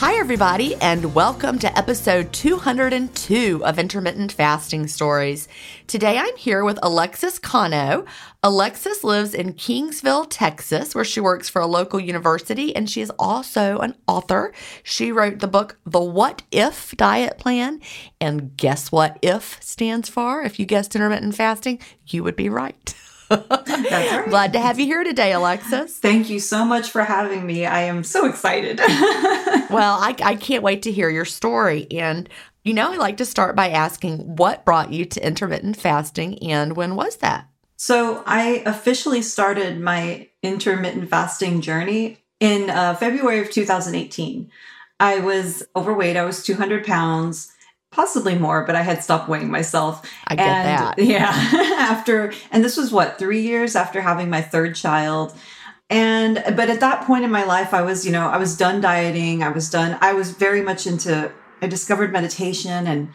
Hi, everybody, and welcome to episode 202 of Intermittent Fasting Stories. Today I'm here with Alexis Cano. Alexis lives in Kingsville, Texas, where she works for a local university, and she is also an author. She wrote the book, The What If Diet Plan. And guess what if stands for? If you guessed intermittent fasting, you would be right. Right. Glad to have you here today, Alexis. Thank you so much for having me. I am so excited. well, I, I can't wait to hear your story. And, you know, I like to start by asking what brought you to intermittent fasting and when was that? So, I officially started my intermittent fasting journey in uh, February of 2018. I was overweight, I was 200 pounds possibly more, but I had stopped weighing myself. I get and, that. Yeah. after, and this was what, three years after having my third child. And, but at that point in my life, I was, you know, I was done dieting. I was done, I was very much into, I discovered meditation and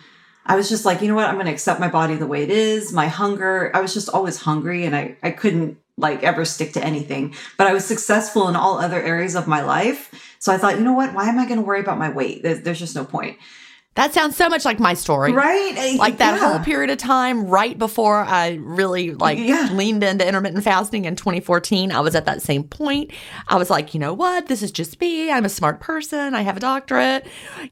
I was just like, you know what? I'm going to accept my body the way it is. My hunger, I was just always hungry and I, I couldn't like ever stick to anything, but I was successful in all other areas of my life. So I thought, you know what? Why am I going to worry about my weight? There's, there's just no point. That sounds so much like my story. Right? Eh, like that yeah. whole period of time right before I really like yeah. leaned into intermittent fasting in 2014. I was at that same point. I was like, you know what? This is just me. I'm a smart person. I have a doctorate.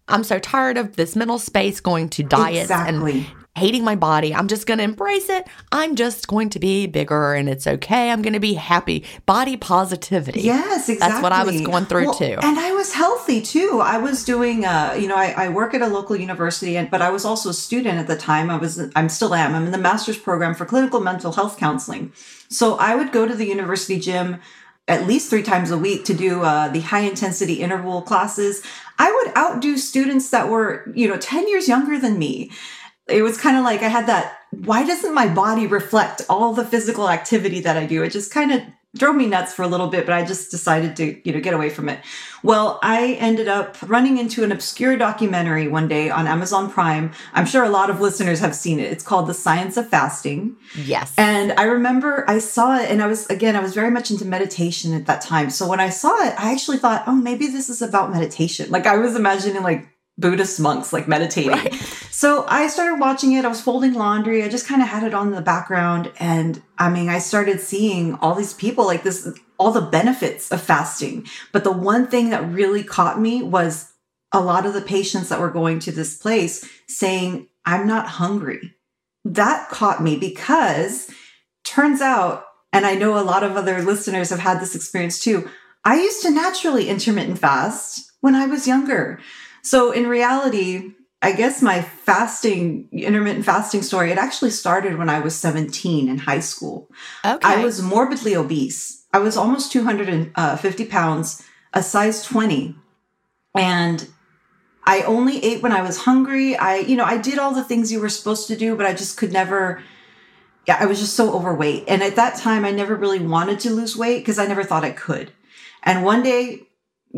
I'm so tired of this mental space going to diets exactly. and hating my body. I'm just going to embrace it. I'm just going to be bigger and it's okay. I'm going to be happy. Body positivity. Yes, exactly. That's what I was going through well, too. And I was healthy too. I was doing, uh, you know, I, I work at a local university, and, but I was also a student at the time. I was, I'm still am. I'm in the master's program for clinical mental health counseling. So I would go to the university gym at least three times a week to do uh, the high intensity interval classes. I would outdo students that were, you know, 10 years younger than me. It was kind of like I had that, why doesn't my body reflect all the physical activity that I do? It just kind of drove me nuts for a little bit, but I just decided to, you know, get away from it. Well, I ended up running into an obscure documentary one day on Amazon Prime. I'm sure a lot of listeners have seen it. It's called The Science of Fasting. Yes. And I remember I saw it and I was again, I was very much into meditation at that time. So when I saw it, I actually thought, "Oh, maybe this is about meditation." Like I was imagining like Buddhist monks like meditating. Right. So I started watching it. I was folding laundry. I just kind of had it on in the background. And I mean, I started seeing all these people like this, all the benefits of fasting. But the one thing that really caught me was a lot of the patients that were going to this place saying, I'm not hungry. That caught me because turns out, and I know a lot of other listeners have had this experience too. I used to naturally intermittent fast when I was younger. So in reality, I guess my fasting, intermittent fasting story, it actually started when I was 17 in high school. Okay. I was morbidly obese. I was almost 250 uh, pounds, a size 20. And I only ate when I was hungry. I, you know, I did all the things you were supposed to do, but I just could never, yeah, I was just so overweight. And at that time, I never really wanted to lose weight because I never thought I could. And one day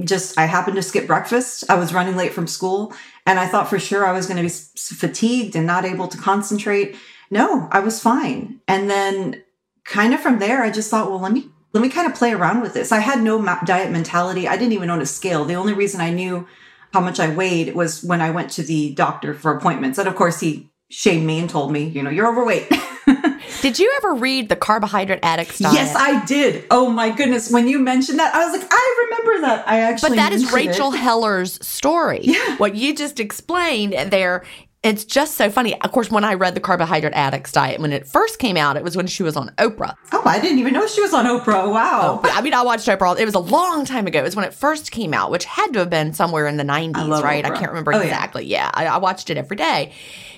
just I happened to skip breakfast. I was running late from school and I thought for sure I was going to be fatigued and not able to concentrate. No, I was fine. And then kind of from there I just thought, well, let me let me kind of play around with this. I had no diet mentality. I didn't even own a scale. The only reason I knew how much I weighed was when I went to the doctor for appointments. And of course he shamed me and told me, you know, you're overweight. Did you ever read the Carbohydrate Addicts Diet? Yes, I did. Oh my goodness! When you mentioned that, I was like, I remember that. I actually. But that is Rachel it. Heller's story. Yeah. What you just explained there it's just so funny. Of course, when I read the Carbohydrate Addicts Diet, when it first came out, it was when she was on Oprah. Oh, I didn't even know she was on Oprah. Wow. Oh, I mean, I watched Oprah. It was a long time ago. It was when it first came out, which had to have been somewhere in the 90s, right? Oprah. I can't remember oh, exactly. Yeah, yeah I, I watched it every day.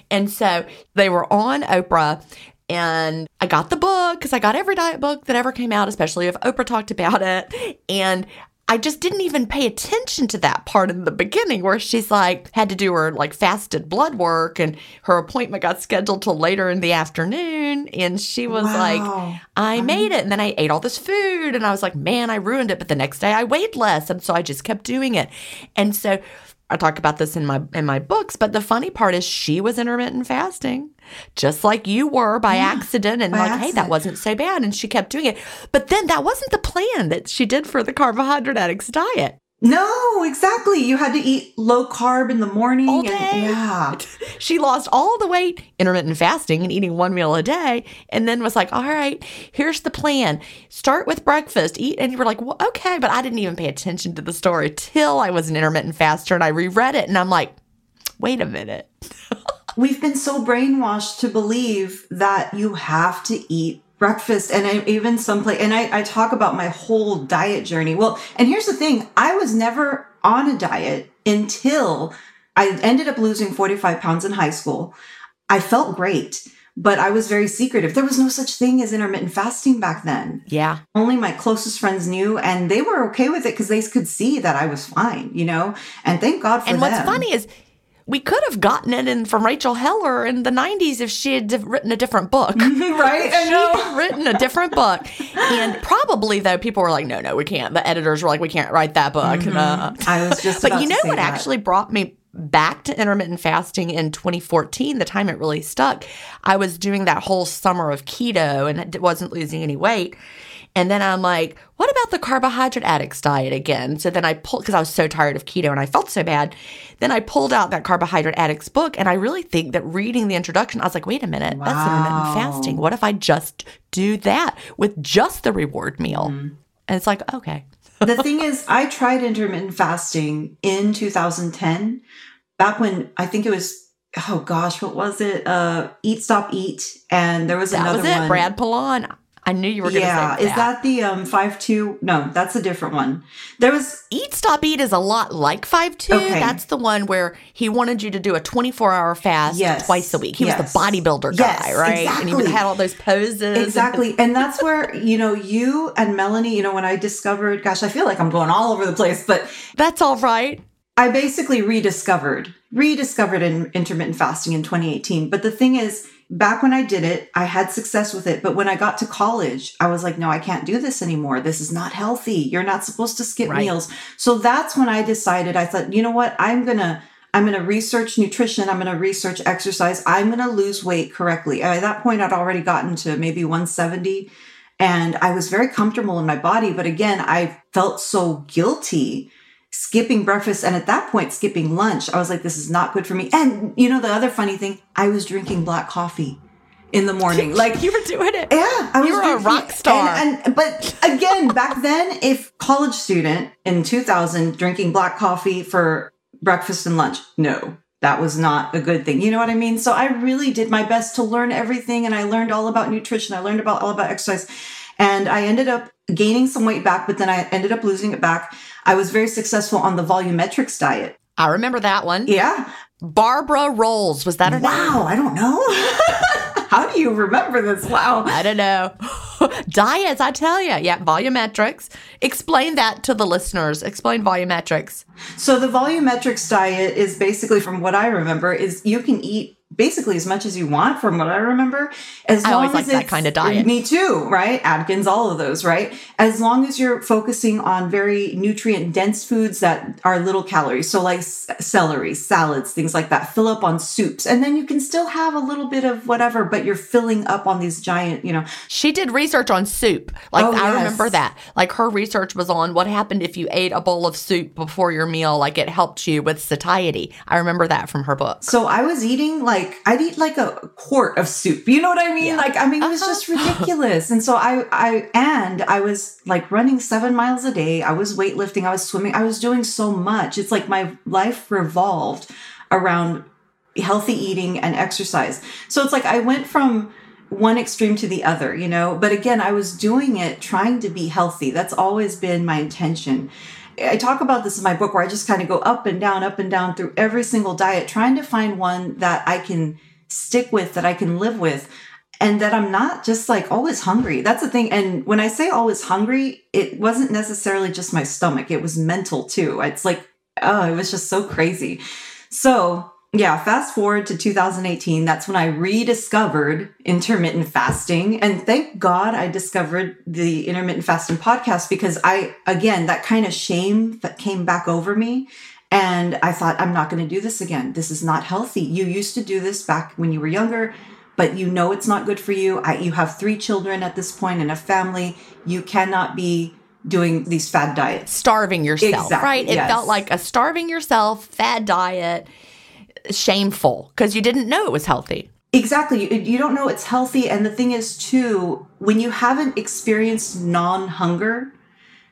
And so they were on Oprah and I got the book because I got every diet book that ever came out, especially if Oprah talked about it. And I just didn't even pay attention to that part in the beginning where she's like had to do her like fasted blood work and her appointment got scheduled till later in the afternoon and she was wow. like I made it and then I ate all this food and I was like man I ruined it but the next day I weighed less and so I just kept doing it. And so I talk about this in my in my books, but the funny part is she was intermittent fasting, just like you were by yeah, accident, and by like, accident. hey, that wasn't so bad, and she kept doing it. But then that wasn't the plan that she did for the carbohydrate addicts diet. No, exactly. You had to eat low carb in the morning. All day. And, yeah. She lost all the weight, intermittent fasting and eating one meal a day, and then was like, all right, here's the plan. Start with breakfast, eat. And you were like, well, okay. But I didn't even pay attention to the story till I was an intermittent faster and I reread it. And I'm like, wait a minute. We've been so brainwashed to believe that you have to eat breakfast and I, even someplace and I, I talk about my whole diet journey. Well and here's the thing i was never on a diet until i ended up losing 45 pounds in high school. I felt great but i was very secretive. There was no such thing as intermittent fasting back then. Yeah. Only my closest friends knew and they were okay with it because they could see that i was fine you know? And thank god for and them. what's funny is we could have gotten it in from Rachel Heller in the 90s if she had written a different book. right? I know. written a different book. And probably, though, people were like, no, no, we can't. The editors were like, we can't write that book. Mm-hmm. Uh, I was just But you know what that. actually brought me back to intermittent fasting in 2014, the time it really stuck? I was doing that whole summer of keto and it wasn't losing any weight. And then I'm like, what about the carbohydrate addicts diet again? So then I pulled, because I was so tired of keto and I felt so bad. Then I pulled out that carbohydrate addicts book. And I really think that reading the introduction, I was like, wait a minute, wow. that's intermittent fasting. What if I just do that with just the reward meal? Mm-hmm. And it's like, okay. the thing is, I tried intermittent fasting in 2010, back when I think it was oh gosh, what was it? Uh, Eat Stop Eat, and there was That another was it. one. Brad Pilon. I knew you were going to yeah, say is that the um five two? No, that's a different one. There was Eat Stop Eat is a lot like 5 2. Okay. That's the one where he wanted you to do a 24 hour fast Yes. twice a week. He was Yes. the bodybuilder guy, Yes, right? And he had all those poses. exactly, and that's where you know you and Melanie. You know, when I discovered, gosh, I feel like I'm going all over the place, but That's all right. I basically rediscovered rediscovered in intermittent fasting in 2018. But the thing is, back when I did it, I had success with it. But when I got to college, I was like, no, I can't do this anymore. This is not healthy. You're not supposed to skip Right. meals. So that's when I decided. I thought, you know what? I'm gonna I'm gonna research nutrition. I'm gonna research exercise. I'm gonna lose weight correctly. At that point, I'd already gotten to maybe 170. And I was very comfortable in my body. But again, I felt so guilty skipping breakfast and at that point skipping lunch i was like this is not good for me. And you know the other funny thing i was drinking black coffee in the morning. Like you were doing it. yeah i was You were a rock star. and, and but again back then if college student in 2000 drinking black coffee for breakfast and lunch no that was not a good thing. You know what i mean? So i really did my best to learn everything and i learned all about nutrition. I learned about all about exercise. And i ended up gaining some weight back but then i ended up losing it back i was very successful on the volumetrics diet I remember that one. yeah Barbara Rolls. Was that her name? wow i don't know how do you remember this wow I don't know. Diets, I tell you. Yeah, volumetrics. Explain that to the listeners. Explain volumetrics. So the volumetrics diet is basically, from what I remember, is you can eat basically as much as you want. From what I remember, as I long always as liked that kind of diet. Me too, right? Atkins, all of those, right? As long as you're focusing on very nutrient dense foods that are little calories, so like celery, salads, things like that. Fill up on soups, and then you can still have a little bit of whatever, but you're filling up on these giant, you know, She did research on soup. Like Oh, I yes. remember that. Like her research was on what happened if you ate a bowl of soup before your meal. Like it helped you with satiety. I remember that from her book. So I was eating like I'd eat like a quart of soup. You know what I mean? Yeah. Like I mean it was Uh-huh. just ridiculous. and so I I and I was like running 7 miles a day. I was weightlifting, I was swimming. I was doing so much. It's like my life revolved around healthy eating and exercise. So it's like I went from one extreme to the other, you know, but again, I was doing it trying to be healthy. That's always been my intention. I talk about this in my book where I just kind of go up and down, up and down through every single diet, trying to find one that I can stick with, that I can live with, and that I'm not just like always hungry. That's the thing. And when I say always hungry, it wasn't necessarily just my stomach, it was mental too. It's like, oh, it was just so crazy. So, yeah, fast forward to 2018. That's when I rediscovered intermittent fasting. And thank God I discovered the intermittent fasting podcast because I, again, that kind of shame that came back over me. And I thought, I'm not going to do this again. This is not healthy. You used to do this back when you were younger, but you know it's not good for you. I, you have three children at this point and a family. You cannot be doing these fad diets. Starving yourself, Exactly, right? It yes. felt like a starving yourself fad diet, shameful because you didn't know it was healthy. Exactly. You, you don't know it's healthy. And the thing is, too, when you haven't experienced non hunger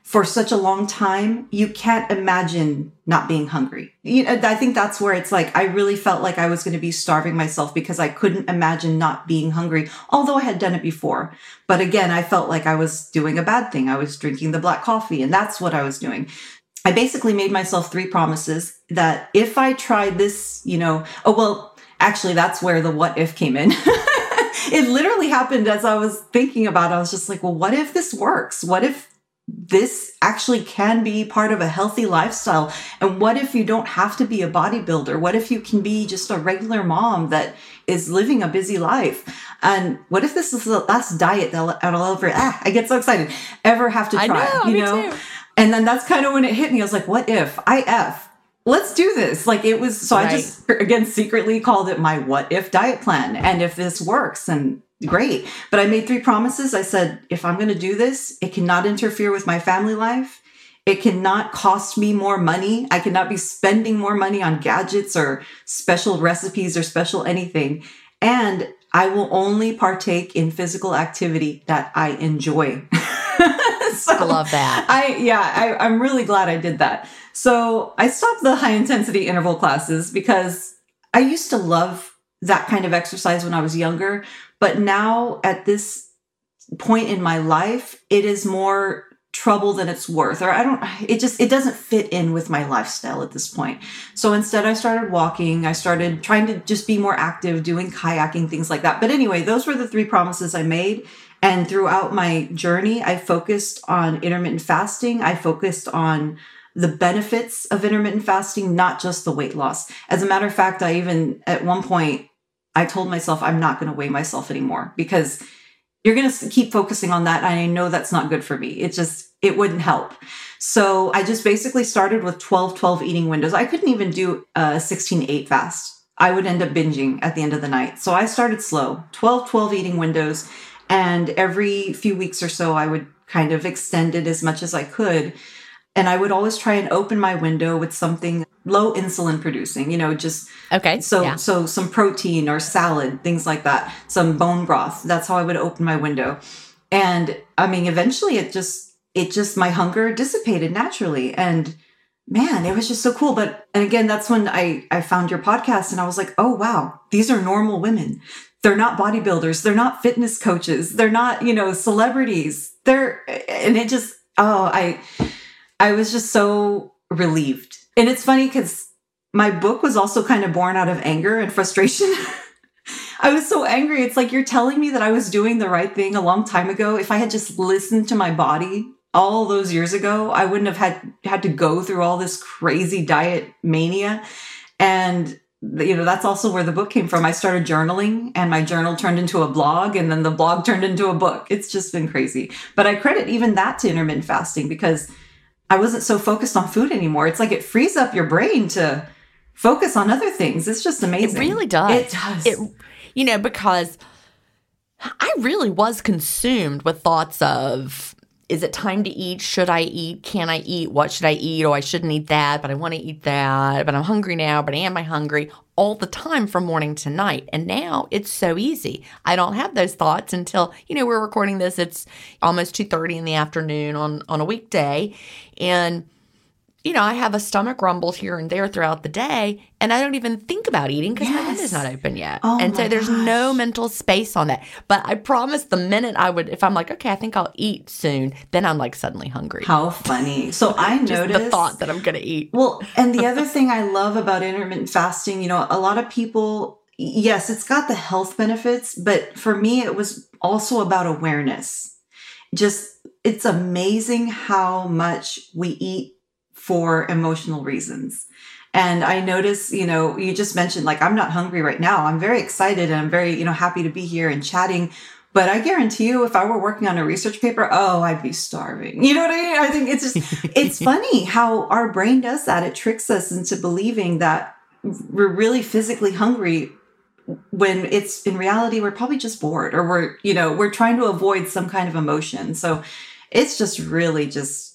for such a long time, you can't imagine not being hungry. You know, I think that's where it's like I really felt like I was going to be starving myself because I couldn't imagine not being hungry, although I had done it before. But again, I felt like I was doing a bad thing. I was drinking the black coffee, and that's what I was doing. I basically made myself three promises that if I tried this, you know, oh, well, actually, that's where the what if came in. it literally happened as I was thinking about it. I was just like, well, what if this works? What if this actually can be part of a healthy lifestyle? And what if you don't have to be a bodybuilder? What if you can be just a regular mom that is living a busy life? And what if this is the last diet that I'll ever, ah, I get so excited, ever have to try, know, you know? too. And then that's kind of when it hit me. I was like, what if? IF. Let's do this. Like it was, so I just, again, secretly called it my what if diet plan. And if this works, and great. But I made three promises. I said, if I'm going to do this, it cannot interfere with my family life. It cannot cost me more money. I cannot be spending more money on gadgets or special recipes or special anything. And I will only partake in physical activity that I enjoy. so, I love that. I yeah, I, I'm really glad I did that. So I stopped the high intensity interval classes because I used to love that kind of exercise when I was younger, but now at this point in my life, it is more trouble than it's worth or i don't it just it doesn't fit in with my lifestyle at this point so instead i started walking i started trying to just be more active doing kayaking things like that but anyway those were the three promises i made and throughout my journey i focused on intermittent fasting i focused on the benefits of intermittent fasting not just the weight loss as a matter of fact i even at one point i told myself i'm not going to weigh myself anymore because you're going to keep focusing on that. And I know that's not good for me. It just, it wouldn't help. So I just basically started with 12 12 eating windows. I couldn't even do a 16 8 fast. I would end up binging at the end of the night. So I started slow 12 12 eating windows. And every few weeks or so, I would kind of extend it as much as I could. And I would always try and open my window with something low insulin producing, you know, just okay. So yeah. so some protein or salad, things like that. Some bone broth. That's how I would open my window. And I mean, eventually it just it just my hunger dissipated naturally. And man, it was just so cool. But and again, that's when I I found your podcast and I was like, oh wow, these are normal women. They're not bodybuilders. They're not fitness coaches. They're not, you know, celebrities. They're and it just oh, I I was just so relieved and it's funny because my book was also kind of born out of anger and frustration. I was so angry. It's like you're telling me that I was doing the right thing a long time ago. If I had just listened to my body all those years ago, I wouldn't have had had to go through all this crazy diet mania. And you know, that's also where the book came from. I started journaling and my journal turned into a blog and then the blog turned into a book. It's just been crazy. But I credit even that to intermittent fasting because I wasn't so focused on food anymore. It's like it frees up your brain to focus on other things. It's just amazing. It really does. It does. It, you know, because I really was consumed with thoughts of is it time to eat? Should I eat? Can I eat? What should I eat? Oh, I shouldn't eat that, but I want to eat that. But I'm hungry now, but am I hungry? All the time from morning to night. And now it's so easy. I don't have those thoughts until, you know, we're recording this. It's almost 2:30 in the afternoon on on a weekday. And you know, I have a stomach rumble here and there throughout the day, and I don't even think about eating because yes. my window's not open yet. Oh and so there's gosh. no mental space on that. But I promise the minute I would, if I'm like, okay, I think I'll eat soon, then I'm like suddenly hungry. How funny. So I noticed the thought that I'm going to eat. Well, and the other thing I love about intermittent fasting, you know, a lot of people, yes, it's got the health benefits, but for me, it was also about awareness. Just, it's amazing how much we eat for emotional reasons. And I notice, you know, you just mentioned like, I'm not hungry right now. I'm very excited and I'm very, you know, happy to be here and chatting. But I guarantee you, if I were working on a research paper, oh, I'd be starving. You know what I mean? I think it's just, it's funny how our brain does that. It tricks us into believing that we're really physically hungry when it's in reality, we're probably just bored or we're, you know, we're trying to avoid some kind of emotion. So it's just really just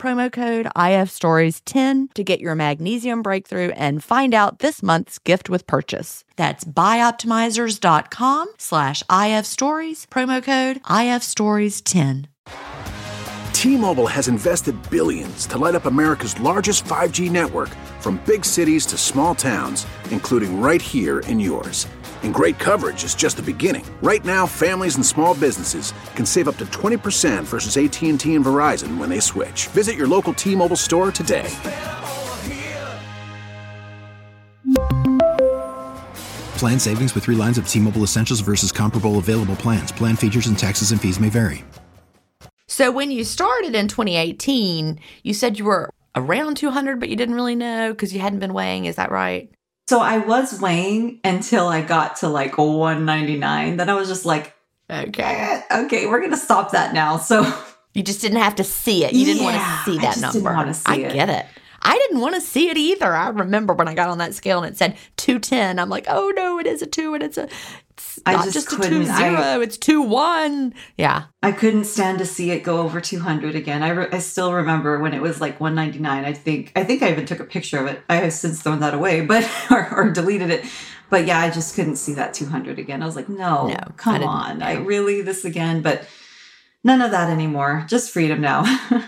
promo code IFStories10 to get your magnesium breakthrough and find out this month's gift with purchase. That's bioptimizers.com slash IFStories, promo code IFStories10. T-Mobile has invested billions to light up America's largest 5G network from big cities to small towns, including right here in yours. And great coverage is just the beginning. Right now, families and small businesses can save up to 20% versus AT&T and Verizon when they switch. Visit your local T-Mobile store today. Plan savings with three lines of T Mobile Essentials versus comparable available plans. Plan features and taxes and fees may vary. So when you started in 2018, you said you were around 200, but you didn't really know because you hadn't been weighing. Is that right? So I was weighing until I got to like 199. Then I was just like, Okay. eh, okay, we're going to stop that now. So You just didn't have to see it. You didn't want to see that number. didn't see I it. get it. I didn't want to see it either. I remember when I got on that scale and it said 210. I'm like, oh no, it is a two and it's a it's I not just just, a couldn't. two zero, I- it's two one. Yeah. I couldn't stand to see it go over 200 again. I, re- I still remember when it was like 199. I think I think I even took a picture of it. I have since thrown that away, but or, or deleted it. But yeah, I just couldn't see that 200 again. I was like, no, No, come didn't- on, I really this again. But none of that anymore. Just freedom now.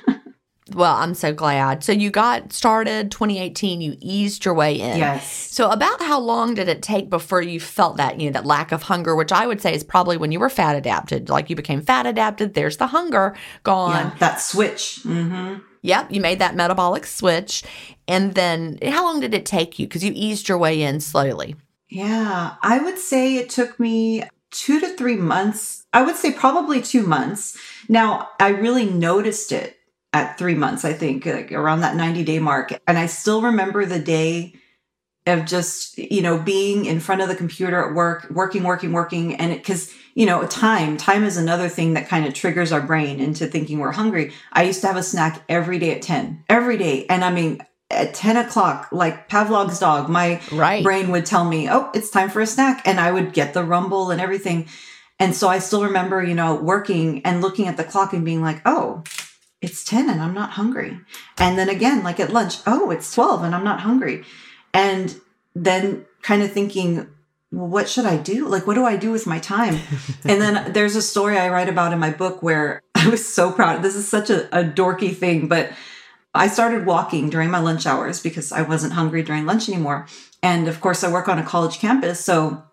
Well, I'm so glad. So you got started 2018, you eased your way in. yes. So about how long did it take before you felt that, you know, that lack of hunger, which I would say is probably when you were fat adapted. Like you became fat adapted, there's the hunger gone. Yeah, that switch. hmm Yep, you made that metabolic switch. And then how long did it take you? Because you eased your way in slowly. Yeah, I would say it took me two to three months. I would say probably two months. Now, I really noticed it at three months, I think, like around that 90 day mark. And I still remember the day of just, you know, being in front of the computer at work, working, working, working. And it, cause, you know, time, time is another thing that kind of triggers our brain into thinking we're hungry. I used to have a snack every day at 10, every day. And I mean, at 10 o'clock, like Pavlov's dog, my Right. brain would tell me, oh, it's time for a snack. And I would get the rumble and everything. And so I still remember, you know, working and looking at the clock and being like, oh, it's 10 and I'm not hungry. And then again, like at lunch, oh, it's 12 and I'm not hungry. And then kind of thinking, well, what should I do? Like, what do I do with my time? and then there's a story I write about in my book where I was so proud. This is such a, a dorky thing, but I started walking during my lunch hours because I wasn't hungry during lunch anymore. And of course, I work on a college campus. So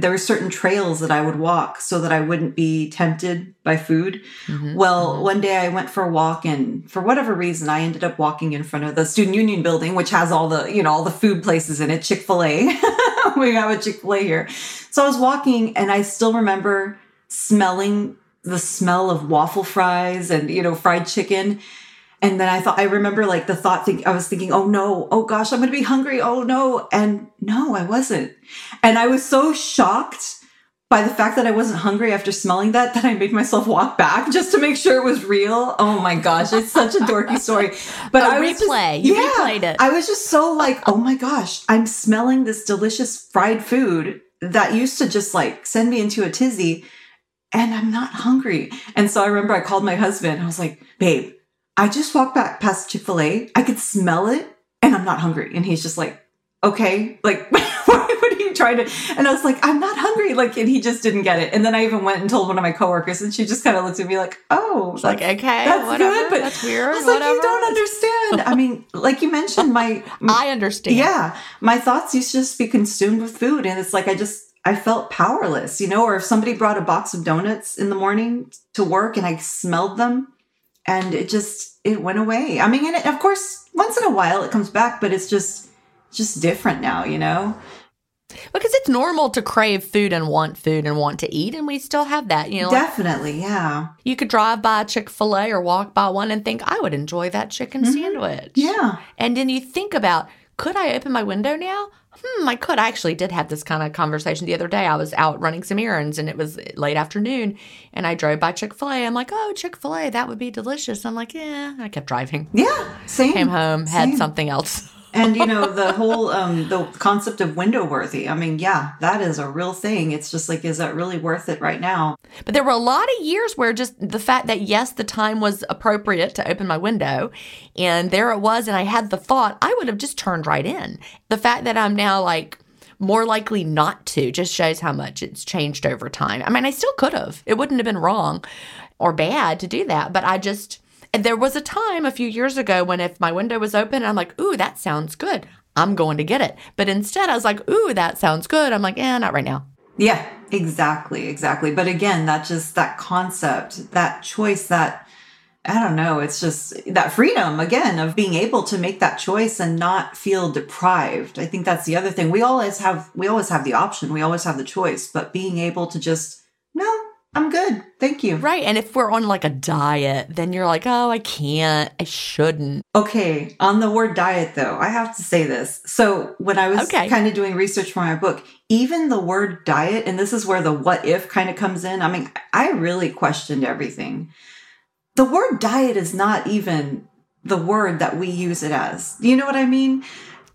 there were certain trails that I would walk so that I wouldn't be tempted by food. Mhm. Well, one day I went for a walk and for whatever reason I ended up walking in front of the student union building which has all the, you know, all the food places in it, Chick-fil-A. we have a Chick-fil-A here. So I was walking and I still remember smelling the smell of waffle fries and, you know, fried chicken. And then I thought, I remember like the thought, think, I was thinking, oh no, oh gosh, I'm going to be hungry. Oh no. And no, I wasn't. And I was so shocked by the fact that I wasn't hungry after smelling that, that I made myself walk back just to make sure it was real. Oh my gosh, it's such a dorky story. But A I was just- replay. You replayed it. I was just so like, oh my gosh, I'm smelling this delicious fried food that used to just like send me into a tizzy and I'm not hungry. And so I remember I called my husband. I was like, babe, I just walked back past Chick fil A. I could smell it and I'm not hungry. And he's just like, okay, like, what are you trying to? And I was like, I'm not hungry. Like, and he just didn't get it. And then I even went and told one of my coworkers and she just kind of looked at me like, oh, It's like, okay, that's whatever. good, but that's weird. I was like, whatever. you don't understand. I mean, like you mentioned, my I understand. yeah, my thoughts used to just be consumed with food, and it's like I just I felt powerless, you know. Or if somebody brought a box of donuts in the morning to work, and I smelled them, and it just it went away. I mean, and it, of course, once in a while it comes back, but it's just just different now, you know. Because it's normal to crave food and want food and want to eat, and we still have that. You know, like, Definitely, yeah, you could drive by a Chick fil A or walk by one and think, I would enjoy that chicken sandwich. Mm-hmm. yeah. And then you think about, could I open my window now? Hmm, I could. I actually did have this kind of conversation the other day. I was out running some errands and it was late afternoon and I drove by Chick fil A. I'm like, oh, Chick fil A, that would be delicious. I'm like, yeah. I kept driving. Yeah, same. Came home, had Same. something else. And you know the whole um the concept of window worthy. I mean, yeah, that is a real thing. It's just like, is that really worth it right now? But there were a lot of years where just the fact that, yes, the time was appropriate to open my window, and there it was, and I had the thought, I would have just turned right in. The fact that I'm now like, more likely not to just shows how much it's changed over time. I mean, I still could have. It wouldn't have been wrong or bad to do that, but I just and there was a time a few years ago when if my window was open I'm like, "Ooh, that sounds good." I'm going to get it. But instead I was like, "Ooh, that sounds good." I'm like, "Eh, not right now." Yeah, exactly, exactly. But again, that just that concept, that choice, that I don't know. It's just that freedom again of being able to make that choice and not feel deprived. I think that's the other thing. We always have we always have the option. We always have the choice, but being able to just no, I'm good. Thank you. Right. And if we're on like a diet, then you're like, oh, I can't. I shouldn't. Okay. On the word diet, though, I have to say this. So, when I was Okay. kind of doing research for my book, even the word diet, and this is where the what if kind of comes in. I mean, I really questioned everything. The word diet is not even the word that we use it as. Do you know what I mean?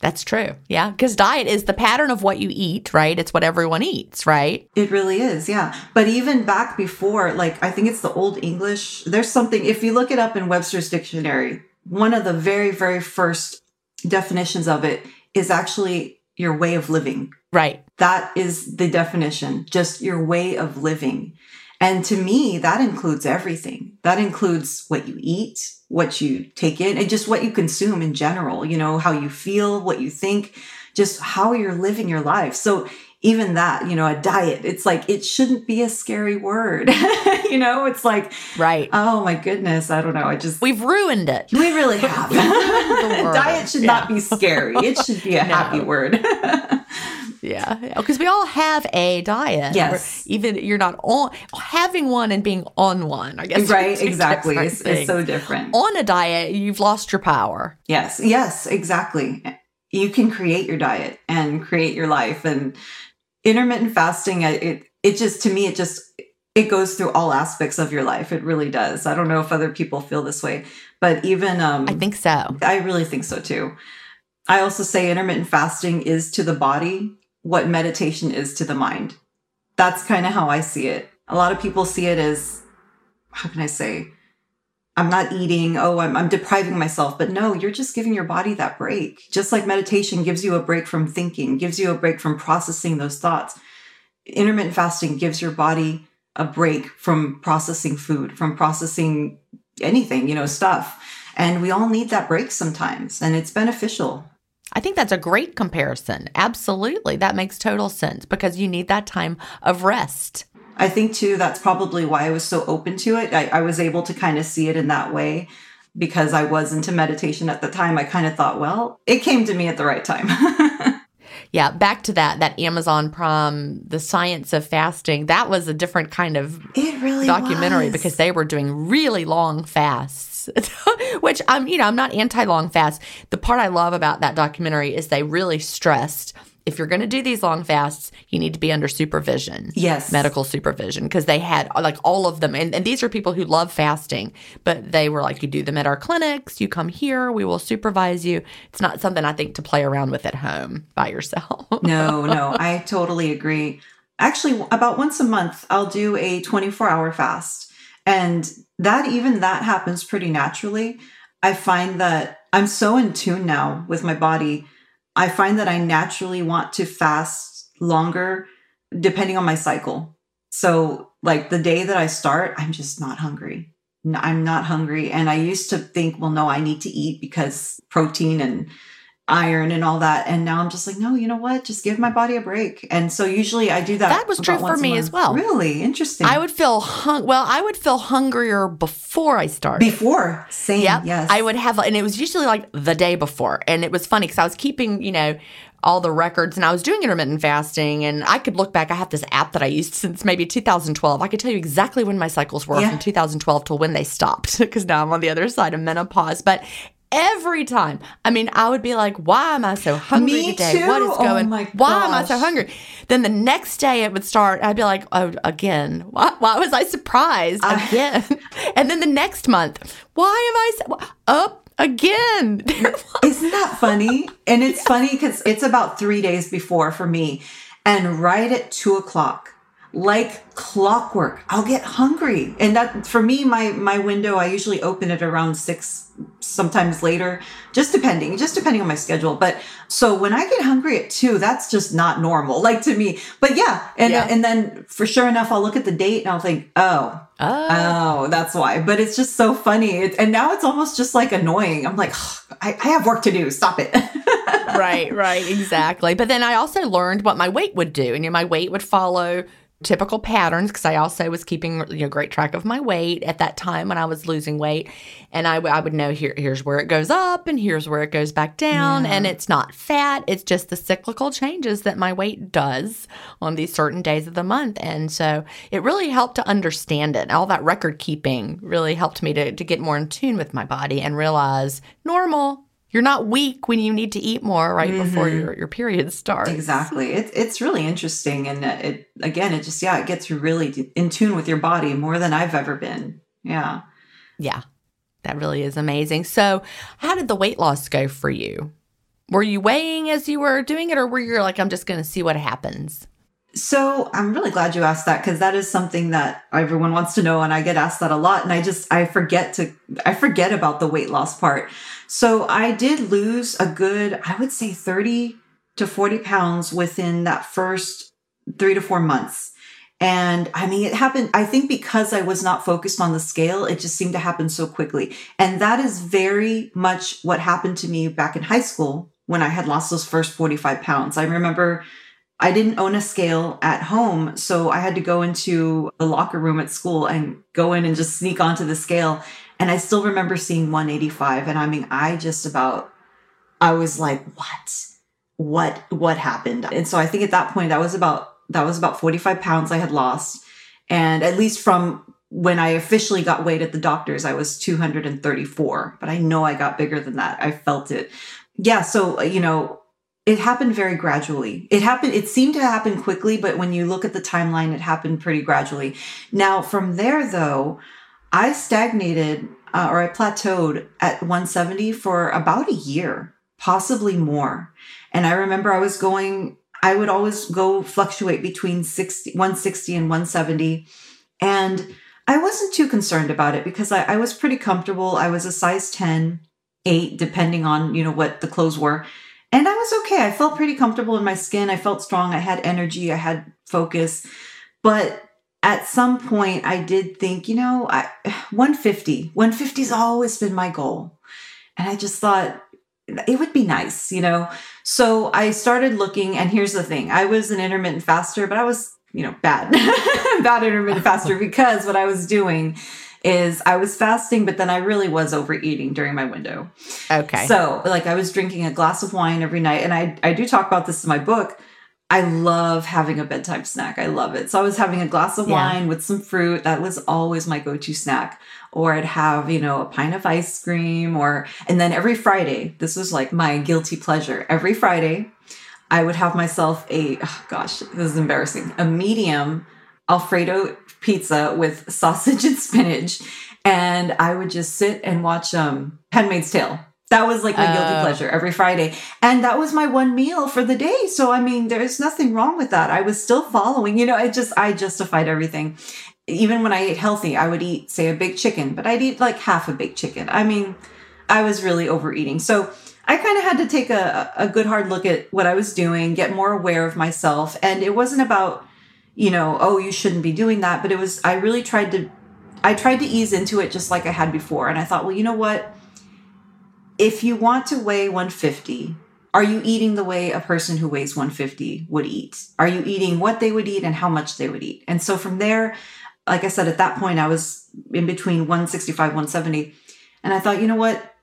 That's true. Yeah. Because diet is the pattern of what you eat, right? It's what everyone eats, right? It really is, yeah. But even back before, like, I think it's the Old English, there's something, if you look it up in Webster's dictionary, one of the very, very first definitions of it is actually your way of living. Right. That is the definition, just your way of living. And to me, that includes everything. That includes what you eat, what you take in, and just what you consume in general, you know, how you feel, what you think, just how you're living your life. So even that, you know, a diet, it's like, it shouldn't be a scary word. you know, it's like, Right. oh my goodness, I don't know. I just, We've ruined it. we really have. diet should not be scary. It should be a No. happy word. Yeah. Because we all have a diet. Yes. Even you're not on having one and being on one, I guess. right, exactly. It's, it's so different. on a diet, you've lost your power. Yes, yes, exactly. You can create your diet and create your life. And intermittent fasting, it it just to me, it just it goes through all aspects of your life. It really does. I don't know if other people feel this way, but even um, I think so. I really think so too. I also say intermittent fasting is to the body what meditation is to the mind. That's kind of how I see it. A lot of people see it as, how can I say, I'm not eating, oh, I'm, I'm depriving myself. But no, you're just giving your body that break. Just like meditation gives you a break from thinking, gives you a break from processing those thoughts. Intermittent fasting gives your body a break from processing food, from processing anything, you know, stuff. And we all need that break sometimes, and it's beneficial. I think that's a great comparison. Absolutely. That makes total sense because you need that time of rest. I think too that's probably why I was so open to it. I, I was able to kind of see it in that way because I was into meditation at the time. I kind of thought, well, it came to me at the right time. Yeah, back to that that Amazon Prime, the science of fasting. That was a different kind of it really documentary was. because they were doing really long fasts. Which I'm, you know, I'm not anti long fasts. The part I love about that documentary is they really stressed if you're going to do these long fasts, you need to be under supervision. Yes. Medical supervision because they had like all of them and, and these are people who love fasting, but they were like you do them at our clinics, you come here, we will supervise you. It's not something I think to play around with at home by yourself. no, no, I totally agree. Actually, about once a month, I'll do a 24 hour fast. And that, even that happens pretty naturally. I find that I'm so in tune now with my body. I find that I naturally want to fast longer depending on my cycle. So, like the day that I start, I'm just not hungry. I'm not hungry. And I used to think, well, no, I need to eat because protein and iron and all that. And now I'm just like, no, you know what? Just give my body a break. And so usually I do that. That was true for me as well. Really interesting. I would feel hung well, I would feel hungrier before I started. before same. Yep. Yes. I would have, and it was usually like the day before. And it was funny because I was keeping, you know, all the records and I was doing intermittent fasting and I could look back. I have this app that I used since maybe 2012. I could tell you exactly when my cycles were Yeah. from 2012 till when they stopped because now I'm on the other side of menopause. But every time, I mean, I would be like, why am I so hungry Me today? too. What is Oh going my Why am I so hungry? Then the next day it would start. I'd be like, oh, again. Why, why was I surprised again? and then the next month, why am I so, up again? Isn't that funny? And it's funny because it's about three days before for me. And right at two o'clock, like clockwork, I'll get hungry. And that for me, my my window, I usually open it around six, sometimes later, just depending, just depending on my schedule. But so when I get hungry at two, that's just not normal, like to me. But yeah, and Yeah. and then for sure enough, I'll look at the date and I'll think, oh, Oh. Oh, that's why. But it's just so funny. It, and now it's almost just like annoying. I'm like, I, I have work to do. Stop it. right, right, exactly. But then I also learned what my weight would do, and you know, my weight would follow typical patterns because I also was keeping you know great track of my weight at that time when I was losing weight, and I, w- I would know here here's where it goes up and here's where it goes back down, Yeah. and it's not fat; it's just the cyclical changes that my weight does on these certain days of the month, and so it really helped to understand it. All that record keeping really helped me to to get more in tune with my body and realize normal. You're not weak when you need to eat more right before Mhm. your, your period starts. Exactly. It's it's really interesting, and uh, it again, it just yeah, it gets you really in tune with your body more than I've ever been. Yeah. Yeah, that really is amazing. So, how did the weight loss go for you? Were you weighing as you were doing it, or were you like, I'm just going to see what happens? So I'm really glad you asked that because that is something that everyone wants to know, and I get asked that a lot, and I just I forget to I forget about the weight loss part. So I did lose a good I would say 30 to 40 pounds within that first three to four months. And I mean, it happened, I think because I was not focused on the scale, it just seemed to happen so quickly. And that is very much what happened to me back in high school when I had lost those first 45 pounds. I remember I didn't own a scale at home, so I had to go into the locker room at school and go in and just sneak onto the scale. And I still remember seeing 185. And I mean, I just about, I was like, what? What, what happened? And so I think at that point, that was about, that was about 45 pounds I had lost. And at least from when I officially got weighed at the doctor's, I was 234, but I know I got bigger than that. I felt it. Yeah. So, you know, it happened very gradually. It happened, it seemed to happen quickly, but when you look at the timeline, it happened pretty gradually. Now, from there, though, I stagnated uh, or I plateaued at 170 for about a year, possibly more. And I remember I was going, I would always go fluctuate between 60, 160 and 170. And I wasn't too concerned about it because I, I was pretty comfortable. I was a size 10, 8, depending on, you know, what the clothes were. And I was okay. I felt pretty comfortable in my skin. I felt strong. I had energy. I had focus. But at some point, I did think, you know, I, 150, 150 has always been my goal. And I just thought it would be nice, you know? So I started looking. And here's the thing I was an intermittent faster, but I was, you know, bad, bad intermittent faster because what I was doing is I was fasting, but then I really was overeating during my window. Okay. So, like, I was drinking a glass of wine every night, and I I do talk about this in my book. I love having a bedtime snack. I love it. So I was having a glass of Yeah. wine with some fruit. That was always my go-to snack. Or I'd have, you know, a pint of ice cream or and then every Friday, this was like my guilty pleasure. Every Friday, I would have myself a oh gosh, this is embarrassing. A medium Alfredo pizza with sausage and spinach. And I would just sit and watch um Handmaid's Tale. That was like my guilty Oh. pleasure every Friday. And that was my one meal for the day. So I mean, there's nothing wrong with that. I was still following, you know, I just I justified everything. Even when I ate healthy, I would eat, say, a big chicken, but I'd eat like half a big chicken. I mean, I was really overeating. So I kind of had to take a, a good hard look at what I was doing, get more aware of myself. And it wasn't about, you know, oh, you shouldn't be doing that. But it was, I really tried to, I tried to ease into it just like I had before. And I thought, well, you know what? If you want to weigh 150, are you eating the way a person who weighs 150 would eat? Are you eating what they would eat and how much they would eat? And so from there, like I said, at that point, I was in between 165, 170. And I thought, you know what?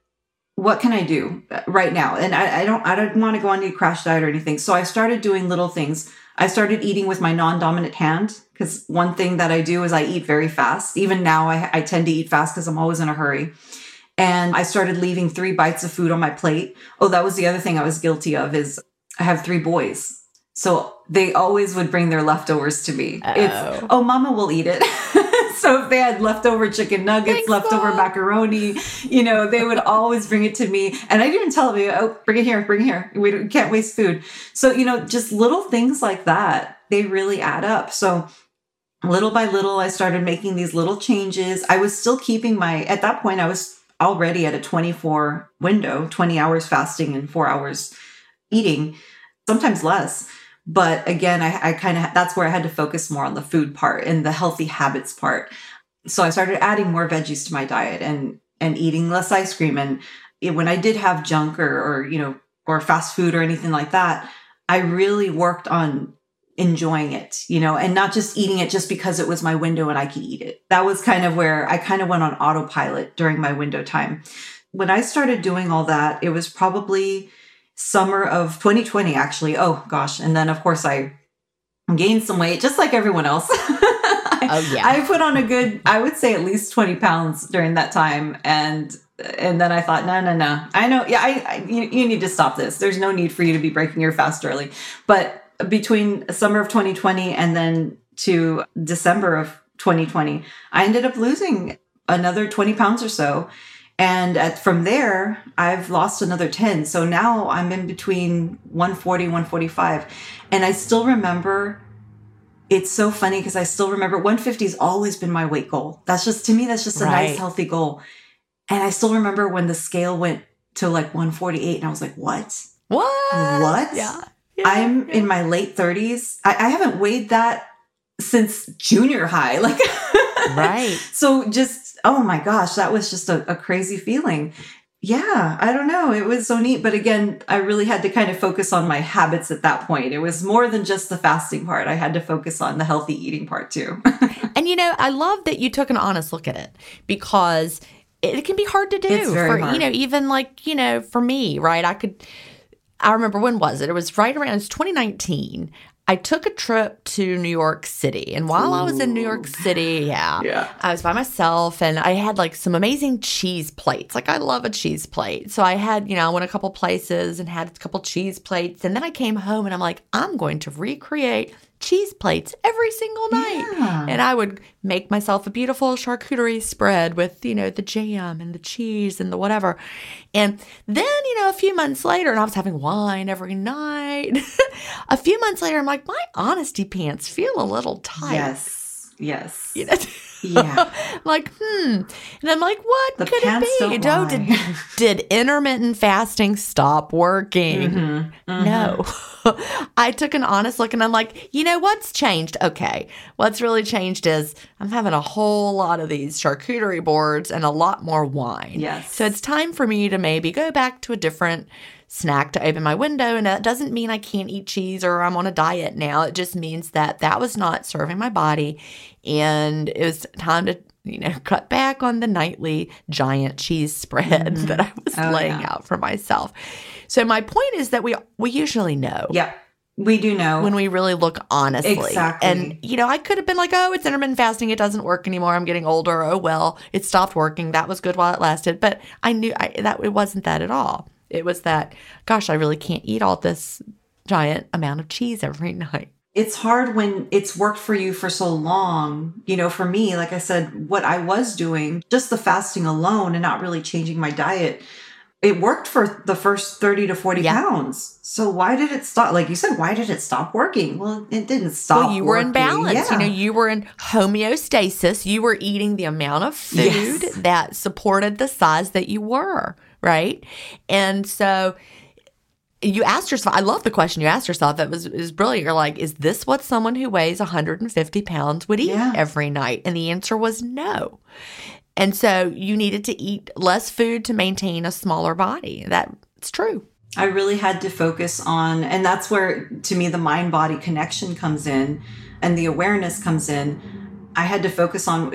What can I do uh, right now? And I, I don't, I don't want to go on any crash diet or anything. So I started doing little things. I started eating with my non-dominant hand because one thing that I do is I eat very fast. Even now, I, I tend to eat fast because I'm always in a hurry. And I started leaving three bites of food on my plate. Oh, that was the other thing I was guilty of is I have three boys. So they always would bring their leftovers to me. Oh. It's, oh, mama will eat it. so if they had leftover chicken nuggets, Thanks, leftover Mom. macaroni, you know, they would always bring it to me. And I'd even tell them, oh, bring it here, bring it here. We can't waste food. So, you know, just little things like that, they really add up. So little by little, I started making these little changes. I was still keeping my, at that point, I was already at a 24 window, 20 hours fasting and four hours eating, sometimes less. But again, I, I kind of, that's where I had to focus more on the food part and the healthy habits part. So I started adding more veggies to my diet and, and eating less ice cream. And it- when I did have junk or, or, you know, or fast food or anything like that, I really worked on enjoying it, you know, and not just eating it just because it was my window and I could eat it. That was kind of where I kind of went on autopilot during my window time. When I started doing all that, it was probably summer of 2020, actually. Oh gosh. And then, of course, I gained some weight just like everyone else. oh, yeah. I put on a good, I would say at least 20 pounds during that time. And and then I thought, no, no, no. I know, yeah, I, I you, you need to stop this. There's no need for you to be breaking your fast early. But between summer of 2020 and then to December of 2020, I ended up losing another 20 pounds or so. And at, from there, I've lost another 10. So now I'm in between 140, 145. And I still remember it's so funny because I still remember 150 has always been my weight goal. That's just, to me, that's just a right. nice, healthy goal. And I still remember when the scale went to like 148 and I was like, what? What? What? Yeah. yeah I'm yeah. in my late 30s. I, I haven't weighed that since junior high. Like, right. So just, oh my gosh, that was just a, a crazy feeling. Yeah, I don't know. It was so neat. But again, I really had to kind of focus on my habits at that point. It was more than just the fasting part. I had to focus on the healthy eating part too. and you know, I love that you took an honest look at it because it can be hard to do for hard. you know even like you know for me right i could i remember when was it it was right around it was 2019 I took a trip to New York City. And while Ooh. I was in New York City, yeah, yeah, I was by myself and I had like some amazing cheese plates. Like, I love a cheese plate. So I had, you know, I went a couple places and had a couple cheese plates. And then I came home and I'm like, I'm going to recreate cheese plates every single night. Yeah. And I would make myself a beautiful charcuterie spread with, you know, the jam and the cheese and the whatever. And then, you know, a few months later, and I was having wine every night. a few months later, I'm like, my honesty pants feel a little tight. Yes. Yes. You know? Yeah. like, hmm. And I'm like, what the could it be? Know, did, did intermittent fasting stop working? Mm-hmm. Mm-hmm. No. I took an honest look and I'm like, you know what's changed? Okay. What's really changed is I'm having a whole lot of these charcuterie boards and a lot more wine. Yes. So it's time for me to maybe go back to a different snack to open my window. And that doesn't mean I can't eat cheese or I'm on a diet now. It just means that that was not serving my body. And it was time to you know, cut back on the nightly giant cheese spread mm-hmm. that I was oh, laying yeah. out for myself. So my point is that we we usually know. Yeah. We do know when we really look honestly. Exactly. And, you know, I could have been like, oh, it's intermittent fasting. It doesn't work anymore. I'm getting older. Oh, well, it stopped working. That was good while it lasted. But I knew I, that it wasn't that at all. It was that, gosh, I really can't eat all this giant amount of cheese every night it's hard when it's worked for you for so long. You know, for me, like I said, what I was doing, just the fasting alone and not really changing my diet, it worked for the first 30 to 40 yeah. pounds. So why did it stop? Like you said, why did it stop working? Well, it didn't stop. Well, you were working. in balance. Yeah. You know, you were in homeostasis. You were eating the amount of food yes. that supported the size that you were, right? And so you asked yourself i love the question you asked yourself. That was is brilliant. You're like is this what someone who weighs 150 pounds would eat yeah. every night? And the answer was no. And so you needed to eat less food to maintain a smaller body. That's true. I really had to focus on and that's where to me the mind body connection comes in and the awareness comes in. I had to focus on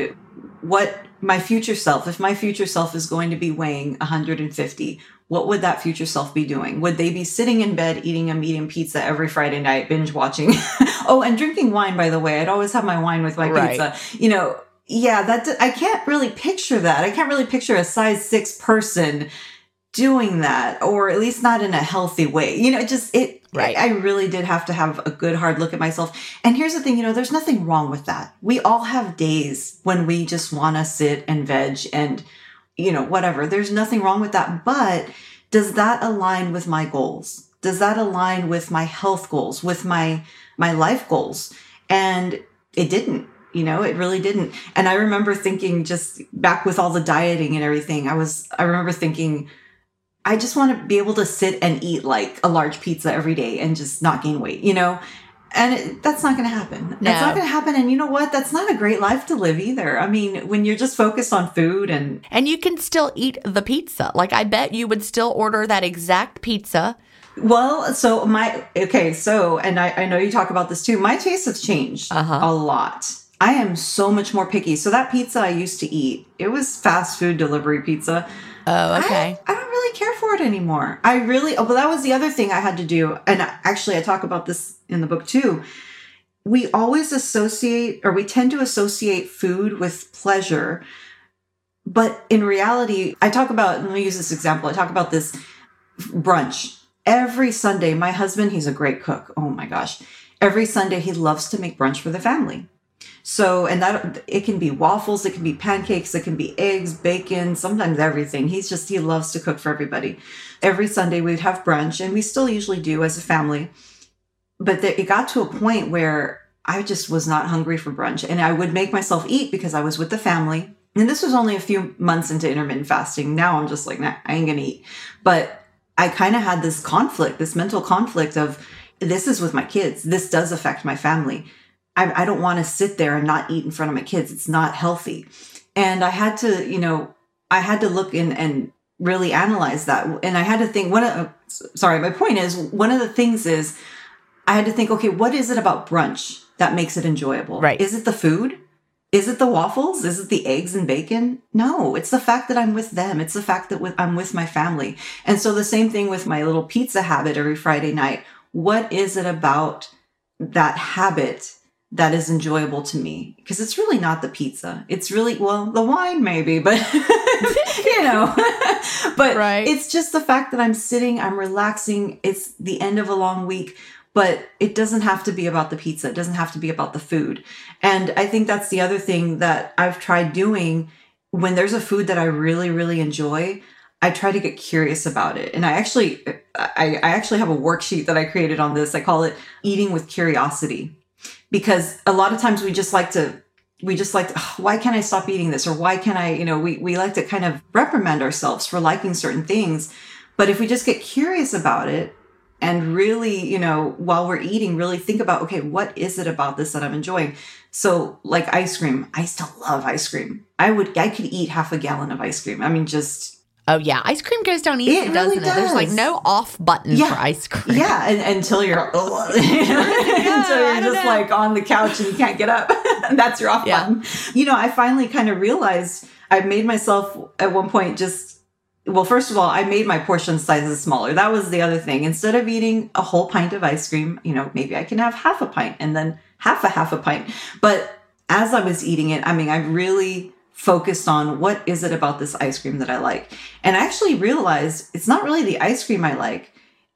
what my future self if my future self is going to be weighing 150 what would that future self be doing? Would they be sitting in bed eating a medium pizza every Friday night, binge watching? oh, and drinking wine, by the way. I'd always have my wine with my right. pizza. You know, yeah, that I can't really picture that. I can't really picture a size six person doing that, or at least not in a healthy way. You know, it just it. Right. I really did have to have a good hard look at myself. And here's the thing, you know, there's nothing wrong with that. We all have days when we just want to sit and veg and you know, whatever. There's nothing wrong with that. But does that align with my goals? Does that align with my health goals, with my my life goals? And it didn't. You know, it really didn't. And I remember thinking just back with all the dieting and everything, I was I remember thinking I just want to be able to sit and eat like a large pizza every day and just not gain weight, you know? and it, that's not going to happen. No. That's not going to happen. And you know what? That's not a great life to live either. I mean, when you're just focused on food and and you can still eat the pizza. Like I bet you would still order that exact pizza Well, so my okay, so and I, I know you talk about this too. My tastes have changed Uh-huh. a lot. I am so much more picky. So that pizza I used to eat, it was fast food delivery pizza. Oh, okay. I, I don't really care for it anymore. I really, oh, but that was the other thing I had to do. And actually, I talk about this in the book too. We always associate, or we tend to associate food with pleasure. But in reality, I talk about, let me use this example. I talk about this brunch. Every Sunday, my husband, he's a great cook. Oh my gosh. Every Sunday, he loves to make brunch for the family. So, and that it can be waffles, it can be pancakes, it can be eggs, bacon, sometimes everything. He's just, he loves to cook for everybody. Every Sunday we'd have brunch, and we still usually do as a family. But the, it got to a point where I just was not hungry for brunch, and I would make myself eat because I was with the family. And this was only a few months into intermittent fasting. Now I'm just like, nah, I ain't gonna eat. But I kind of had this conflict, this mental conflict of this is with my kids. This does affect my family. I, I don't want to sit there and not eat in front of my kids. It's not healthy. And I had to, you know, I had to look in and really analyze that. And I had to think, one of, sorry, my point is, one of the things is, I had to think, okay, what is it about brunch that makes it enjoyable? Right. Is it the food? Is it the waffles? Is it the eggs and bacon? No, it's the fact that I'm with them. It's the fact that with, I'm with my family. And so the same thing with my little pizza habit every Friday night. What is it about that habit that is enjoyable to me? Because it's really not the pizza. It's really, well, the wine maybe, but you know, but Right. it's just the fact that I'm sitting, I'm relaxing. It's the end of a long week but it doesn't have to be about the pizza. It doesn't have to be about the food. And I think that's the other thing that I've tried doing when there's a food that I really, really enjoy. I try to get curious about it. And I actually, I, I actually have a worksheet that I created on this. I call it eating with curiosity because a lot of times we just like to we just like to, "Ugh, why can't i stop eating this? Or why can't i you know we, we like to kind of reprimand ourselves for liking certain things. But if we just get curious about it and really you know while we're eating really think about okay what is it about this that i'm enjoying? So like ice cream i still love ice cream. I would i could eat half a gallon of ice cream. I mean just Oh yeah, ice cream goes down easy, It really doesn't it? There's like no off button Yeah. for ice cream. yeah and, until you're until you're just like on the couch and you can't get up that's your off Yeah. button you know i finally kind of realized i made myself at one point just well first of all i made my portion sizes smaller that was the other thing instead of eating a whole pint of ice cream you know maybe i can have half a pint and then half a half a pint but as i was eating it i mean i really focused on what is it about this ice cream that i like and i actually realized it's not really the ice cream i like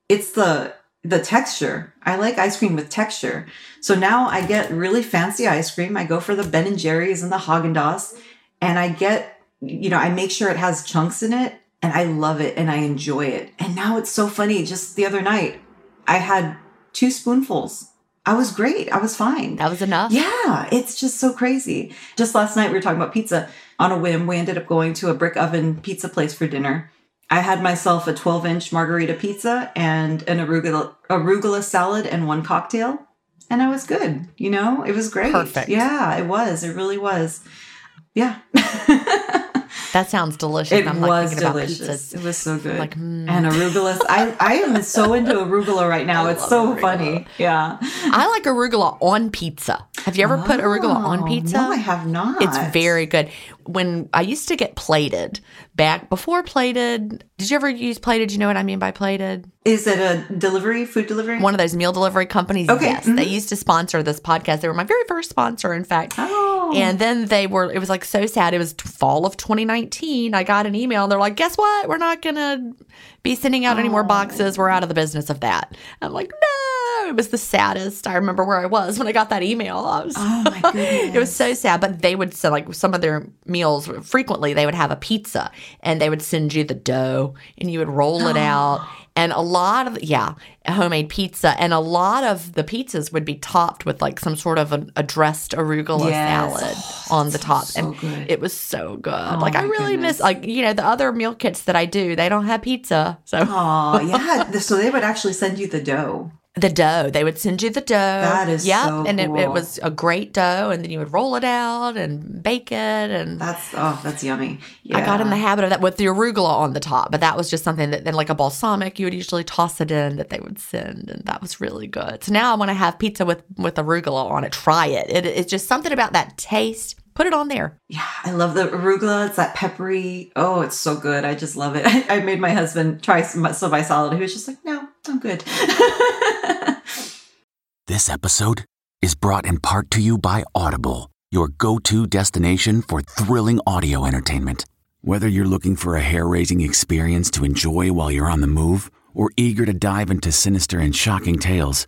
it's the the texture. I like ice cream with texture. So now I get really fancy ice cream. I go for the Ben and Jerry's and the Haagen Dazs, and I get, you know, I make sure it has chunks in it, and I love it and I enjoy it. And now it's so funny. Just the other night, I had two spoonfuls. I was great. I was fine. That was enough. Yeah, it's just so crazy. Just last night we were talking about pizza. On a whim, we ended up going to a brick oven pizza place for dinner. I had myself a 12 inch margarita pizza and an arugula, arugula salad and one cocktail. And I was good. You know, it was great. Perfect. Yeah, it was. It really was. Yeah. That sounds delicious. it I'm was thinking delicious. It was so good. Like, mm. And arugula. I, I am so into arugula right now. I it's so arugula. funny. Yeah. I like arugula on pizza. Have you ever put arugula on Oh, pizza? No, I have not. It's very good. When I used to get plated back before plated, did you ever use plated? You know what I mean by plated? Is it a delivery, food delivery? One of those meal delivery companies. Okay, Yes, mm-hmm. they used to sponsor this podcast. They were my very first sponsor, in fact. Oh. And then they were, it was like so sad. It was fall of 2019. I got an email. They're like, guess what? We're not going to be sending out any more oh. boxes. We're out of the business of that. I'm like, no. It was the saddest. I remember where I was when I got that email. I was, Oh my goodness. it was so sad. But they would send like some of their meals frequently, they would have a pizza and they would send you the dough and you would roll it out. And a lot of, yeah, homemade pizza. And a lot of the pizzas would be topped with like some sort of a, a dressed arugula Yes. salad oh, on the top. so and good. it was so good. Oh, like, I really miss, like, you know, the other meal kits that I do, they don't have pizza. So Oh yeah. So they would actually send you the dough. The dough. They would send you the dough. That is yep. so and it, it was a great dough, and then you would roll it out and bake it. And That's oh, that's yummy. I got in the habit of that with the arugula on the top, but that was just something that then, like a balsamic, you would usually toss it in that they would send, and that was really good. So now I want to have pizza with with arugula on it, try it. it it's just something about that taste. Put it on there. Yeah, I love the arugula. It's that peppery. Oh, it's so good. I just love it. I, I made my husband try some soba salad. He was just like, "No, I'm good." This episode is brought in part to you by Audible, your go to destination for thrilling audio entertainment. Whether you're looking for a hair raising experience to enjoy while you're on the move or eager to dive into sinister and shocking tales,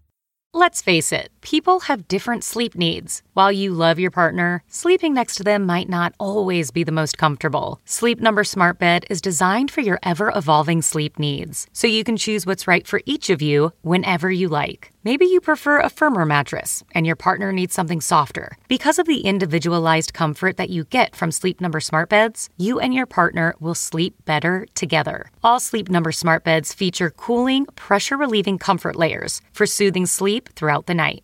Let's face it, people have different sleep needs. While you love your partner, sleeping next to them might not always be the most comfortable. Sleep Number Smart Bed is designed for your ever evolving sleep needs, so you can choose what's right for each of you whenever you like. Maybe you prefer a firmer mattress and your partner needs something softer. Because of the individualized comfort that you get from Sleep Number Smart Beds, you and your partner will sleep better together. All Sleep Number Smart Beds feature cooling, pressure relieving comfort layers for soothing sleep throughout the night.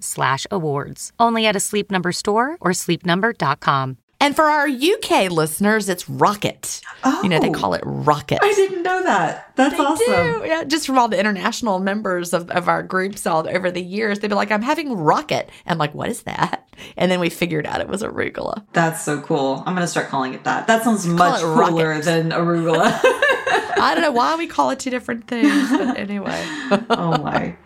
slash awards. Only at a Sleep Number store or sleepnumber.com. And for our UK listeners, it's Rocket. Oh, You know, they Oh. call it Rocket. I didn't know that. That's They awesome. do. Yeah, just from all the international members of, of our groups all over the years, they'd be like, I'm having rocket. I'm like, what is that? And then we figured out it was arugula. That's so cool. I'm gonna start calling it that. That sounds much it rocket. cooler than arugula. I don't know why we call it two different things, but anyway. oh my.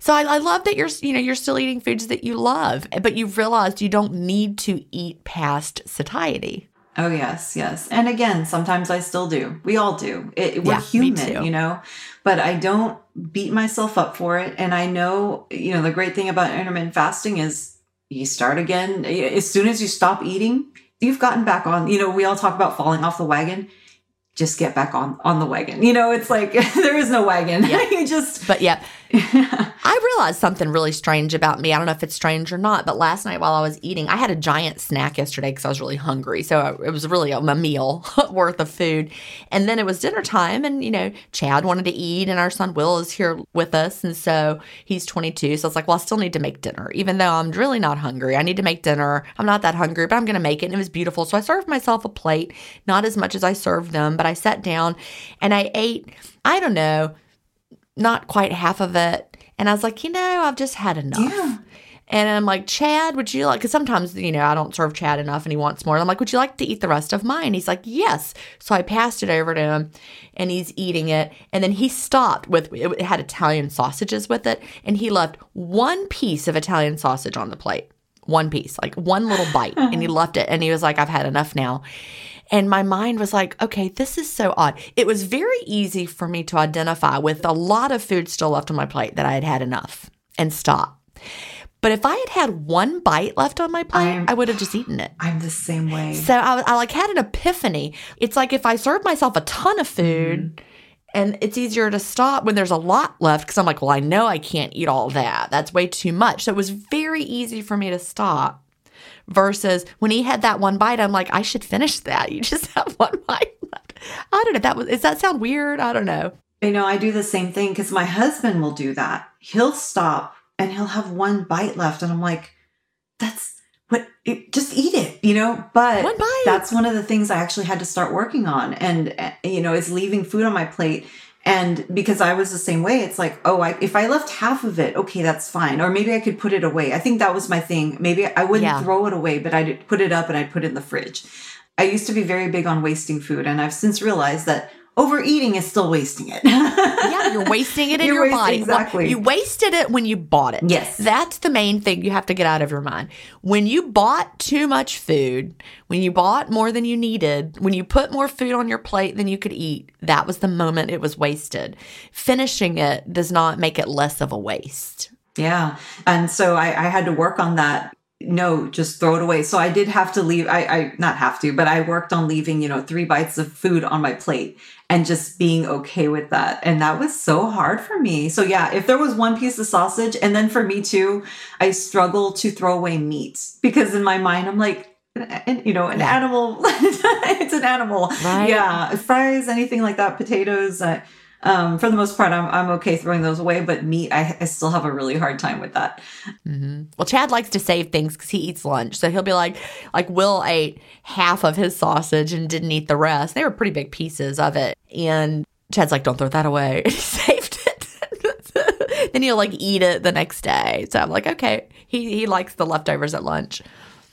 So I, I love that you're, you know, you're still eating foods that you love, but you've realized you don't need to eat past satiety. Oh yes, yes. And again, sometimes I still do. We all do. It, we're Yeah, human, you know. But I don't beat myself up for it. And I know, you know, the great thing about intermittent fasting is you start again as soon as you stop eating. You've gotten back on. You know, we all talk about falling off the wagon. Just get back on on the wagon. You know, it's like there is no wagon. you just But yeah, I realized something really strange about me. I don't know if it's strange or not, but last night while I was eating, I had a giant snack yesterday because I was really hungry. So uh, it was really a, a meal worth of food. And then it was dinner time, and you know, Chad wanted to eat, and our son Will is here with us, and so he's 22. So it's like, well, I still need to make dinner, even though I'm really not hungry. I need to make dinner. I'm not that hungry, but I'm going to make it. And it was beautiful. So I served myself a plate, not as much as I served them, but I sat down and I ate. I don't know not quite half of it. And I was like, you know, I've just had enough. Yeah. And I'm like, Chad, would you like, because sometimes, you know, I don't serve Chad enough and he wants more. And I'm like, would you like to eat the rest of mine? He's like, yes. So I passed it over to him and he's eating it. And then he stopped with, it had Italian sausages with it. And he left one piece of Italian sausage on the plate. One piece, like one little bite. and he uh-huh. left it. And he was like, I've had enough now. And my mind was like, okay, this is so odd. It was very easy for me to identify with a lot of food still left on my plate that I had had enough and stop. But if I had had one bite left on my plate, I'm- I would have just eaten it. I'm the same way. So I, I like had an epiphany. It's like if I serve myself a ton of food mm-hmm. and it's easier to stop when there's a lot left because I'm like, well, I know I can't eat all that. That's way too much. So it was very easy for me to stop. Versus when he had that one bite, I'm like, I should finish that. You just have one bite left. I don't know. That was does that sound weird? I don't know. You know, I do the same thing because my husband will do that. He'll stop and he'll have one bite left. And I'm like, that's what it, just eat it, you know? But One that's one of the things I actually had to start working on. And, uh, you know, is leaving food on my plate. And because I was the same way, it's like, oh, I, if I left half of it, okay, that's fine. Or maybe I could put it away. I think that was my thing. Maybe I wouldn't Yeah. throw it away, but I'd put it up and I'd put it in the fridge. I used to be very big on wasting food. And I've since realized that overeating is still wasting it. yeah, you're wasting it in You're your body. Well, exactly. You wasted it when you bought it. Yes. That's the main thing you have to get out of your mind. When you bought too much food, when you bought more than you needed, when you put more food on your plate than you could eat, that was the moment it was wasted. Finishing it does not make it less of a waste. Yeah. And so I, I had to work on that. No, just throw it away. So I did have to leave. I, I not have to, but I worked on leaving, you know, three bites of food on my plate and just being okay with that. And that was so hard for me. So yeah, if there was one piece of sausage, and then for me too, I struggle to throw away meat because in my mind I'm like, and you know, an animal, it's an animal. Right. Yeah. Fries, anything like that, potatoes. Uh, um, for the most part, I'm, I'm okay throwing those away, but meat, I, I still have a really hard time with that. Well, Chad likes to save things because he eats lunch. So he'll be like, like Will ate half of his sausage and didn't eat the rest. They were pretty big pieces of it. And Chad's like, don't throw that away. he saved it. then he'll like eat it the next day. So I'm like, okay. He, he likes the leftovers at lunch.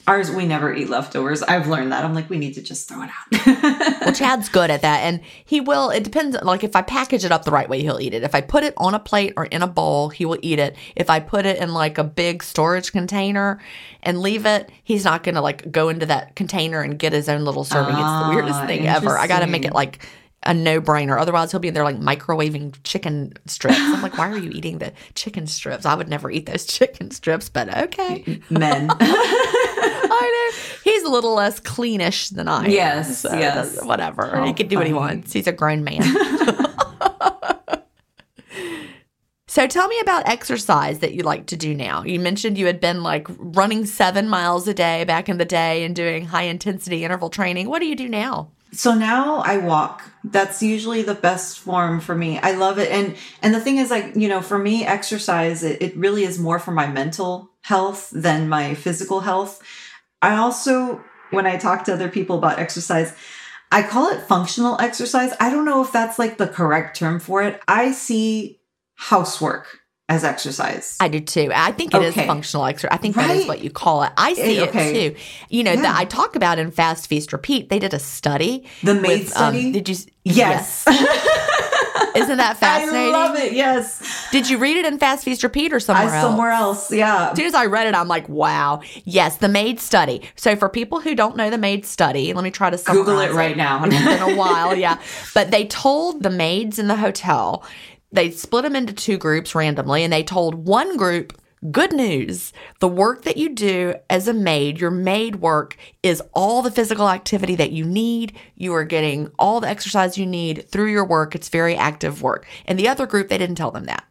Ours, we never eat leftovers. I've learned that. I'm like, we need to just throw it out. Well, Chad's good at that. And he will, it depends. Like if I package it up the right way, he'll eat it. If I put it on a plate or in a bowl, he will eat it. If I put it in like a big storage container and leave it, he's not going to like go into that container and get his own little serving. it's the weirdest Ah, thing ever. I got to make it like a no brainer. Otherwise, he'll be in there like microwaving chicken strips. I'm like, why are you eating the chicken strips? I would never eat those chicken strips, but okay. Men. I know. He's a little less cleanish than I am. Yes, so yes. Whatever. Oh, he can do what he wants. He's a grown man. so tell me about exercise that you like to do now. You mentioned you had been like running seven miles a day back in the day and doing high intensity interval training. What do you do now? so now I walk. That's usually the best form for me. I love it. And and the thing is like, you know, for me, exercise, it, it really is more for my mental health than my physical health. I also, when I talk to other people about exercise, I call it functional exercise. I don't know if that's like the correct term for it. I see housework as exercise. I do too. I think it is Okay. functional exercise. I think that is what you call it. I see Eh, it okay. too. You know, Yeah. that I talk about in Fast Feast Repeat. They did a study. The maid with, um, study? did you? s- yes. Isn't that fascinating? I love it. Yes. Did you read it in Fast Feast Repeat or somewhere I else? somewhere else. Yeah. As soon as I read it, I'm like, wow. Yes, the maid study. So for people who don't know the maid study, let me try to summarize Google it right now. It's been a while, yeah. But they told the maids in the hotel, they split them into two groups randomly, and they told one group, good news, the work that you do as a maid, your maid work is all the physical activity that you need. You are getting all the exercise you need through your work. It's very active work. And the other group, they didn't tell them that.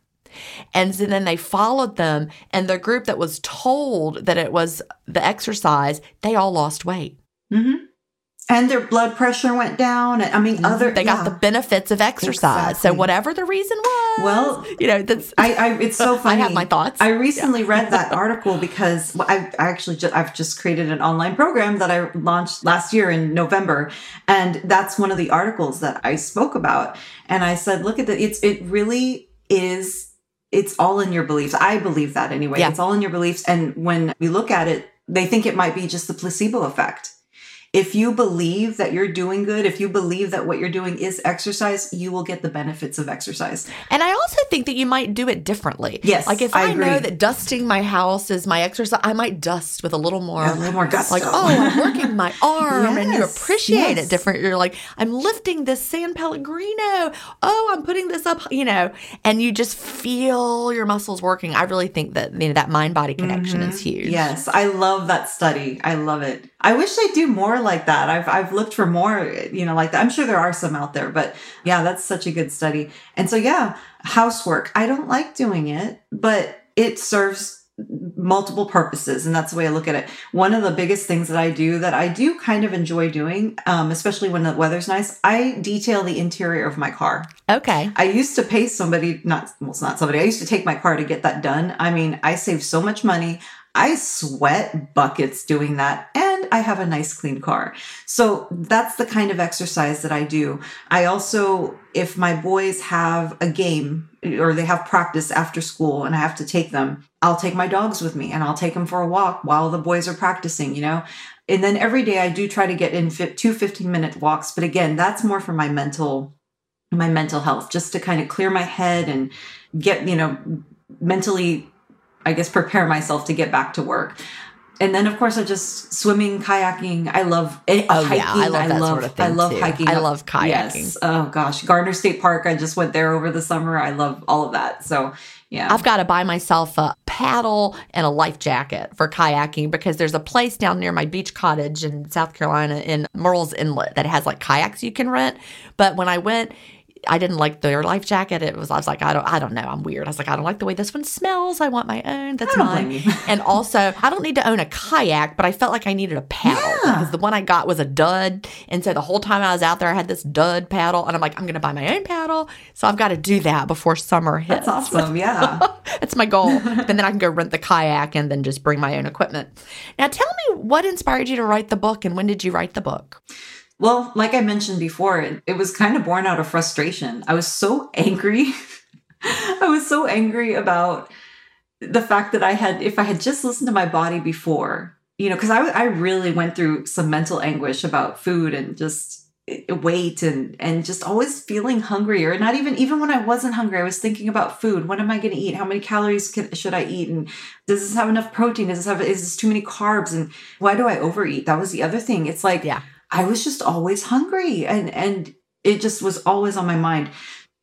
And so then they followed them, and the group that was told that it was the exercise, they all lost weight. Mm-hmm. And their blood pressure went down. I mean, other Mm-hmm. They got yeah. the benefits of exercise. So whatever the reason was, Well, you know, that's I, I it's so funny. I have my thoughts. I recently read that article because I, I actually I've just created an online program that I launched last year in November, and that's one of the articles that I spoke about. And I said, look at the it's it really is it's all in your beliefs. I believe that anyway. Yeah. It's all in your beliefs. And when we look at it, they think it might be just the placebo effect. If you believe that you're doing good, if you believe that what you're doing is exercise, you will get the benefits of exercise. And I also think that you might do it differently. Yes, Like if I I, know that dusting my house is my exercise, I might dust with a little more A little more gusto. Like, oh, I'm working my arm and you Yes, appreciate yes. it different. You're like, I'm lifting this San Pellegrino. Oh, I'm putting this up, you know, and you just feel your muscles working. I really think that, you know, that mind body connection is huge. Mm-hmm. Yes, I love that study. I love it. I wish they do more like that. I've I've looked for more, you know, like that. I'm sure there are some out there, but yeah, that's such a good study. And so yeah, housework. I don't like doing it, but it serves multiple purposes and that's the way i look at it one of the biggest things that i do that i do kind of enjoy doing um, especially when the weather's nice i detail the interior of my car Okay. I used to pay somebody, not well, it's not somebody. I used to take my car to get that done. I mean, I saved so much money. I sweat buckets doing that and I have a nice clean car. So that's the kind of exercise that I do. I also, if my boys have a game or they have practice after school and I have to take them, I'll take my dogs with me and I'll take them for a walk while the boys are practicing, you know? And then every day I do try to get in two 15 minute walks. But again, that's more for my mental, my mental health, just to kind of clear my head and get, you know, mentally I guess, prepare myself to get back to work. And then, of course, I just swimming, kayaking. I love it. Oh hiking. yeah, I love that love, sort of thing. I love too. hiking. I love kayaking. Yes. Oh gosh, Gardner State Park. I just went there over the summer. I love all of that. So yeah, I've got to buy myself a paddle and a life jacket for kayaking because there's a place down near my beach cottage in South Carolina in Murrells Inlet that has like kayaks you can rent. But when I went, I didn't like their life jacket. It was I was like I don't I don't know I'm weird. I was like I don't like the way this one smells. I want my own. That's mine. and also I don't need to own a kayak, but I felt like I needed a paddle yeah. because the one I got was a dud, and so the whole time I was out there I had this dud paddle, and I'm like I'm gonna buy my own paddle. So I've got to do that before summer hits. That's awesome. Yeah, it's my goal. and then I can go rent the kayak and then just bring my own equipment. Now tell me what inspired you to write the book, and when did you write the book? Well, like I mentioned before, it, it was kind of born out of frustration. I was so angry. I was so angry about the fact that I had, if I had just listened to my body before, you know, because I, I really went through some mental anguish about food and just weight and and just always feeling hungry or not even even when I wasn't hungry I was thinking about food. What am I going to eat? How many calories can, should I eat? And does this have enough protein? Does this have is this too many carbs? And why do I overeat? That was the other thing. It's like yeah I was just always hungry and and it just was always on my mind.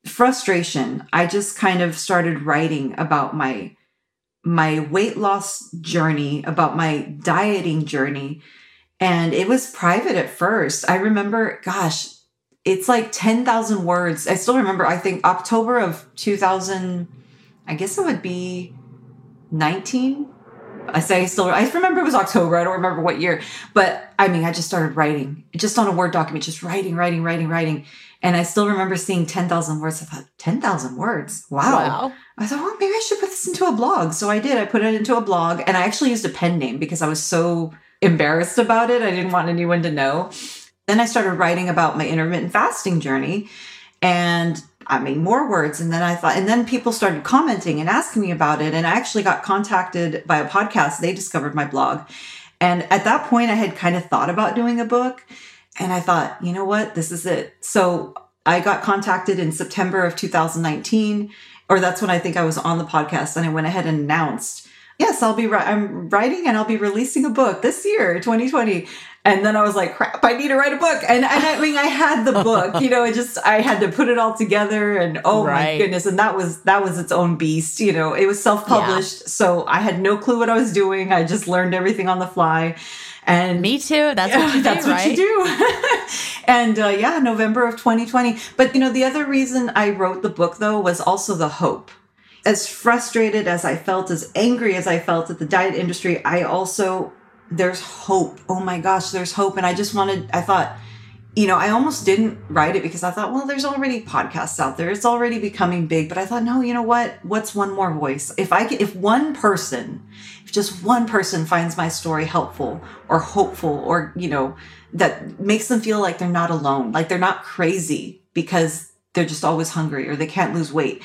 Frustration. I just kind of started writing about my my weight loss journey, about my dieting journey. And it was private at first. I remember, gosh, it's like 10,000 words. I still remember, I think October of 2000, I guess it would be 19 I say I still, I remember it was October. I don't remember what year, but I mean, I just started writing just on a Word document, just writing, writing, writing, writing. And I still remember seeing 10,000 words. I thought, 10,000 words? Wow. wow. I thought, well, maybe I should put this into a blog. So I did. I put it into a blog and I actually used a pen name because I was so embarrassed about it. I didn't want anyone to know. Then I started writing about my intermittent fasting journey. And I made more words. And then I thought, and then people started commenting and asking me about it. And I actually got contacted by a podcast. They discovered my blog. And at that point, I had kind of thought about doing a book. And I thought, you know what? This is it. So I got contacted in September of 2019, or that's when I think I was on the podcast. And I went ahead and announced, yes, I'll be, I'm writing and I'll be releasing a book this year, 2020. And then I was like, crap, I need to write a book. And, and I mean, I had the book, you know, it just, I had to put it all together and oh right. my goodness. And that was, that was its own beast, you know, it was self-published. Yeah. So I had no clue what I was doing. I just learned everything on the fly. And me too. That's what you do, That's what you do. and uh, yeah, November of 2020. But you know, the other reason I wrote the book though was also the hope as frustrated as I felt, as angry as I felt at the diet industry, I also there's hope. Oh my gosh, there's hope. And I just wanted, I thought, you know, I almost didn't write it because I thought, well, there's already podcasts out there. It's already becoming big. But I thought, no, you know what? What's one more voice? If I could, if one person, if just one person finds my story helpful or hopeful or, you know, that makes them feel like they're not alone, like they're not crazy because they're just always hungry or they can't lose weight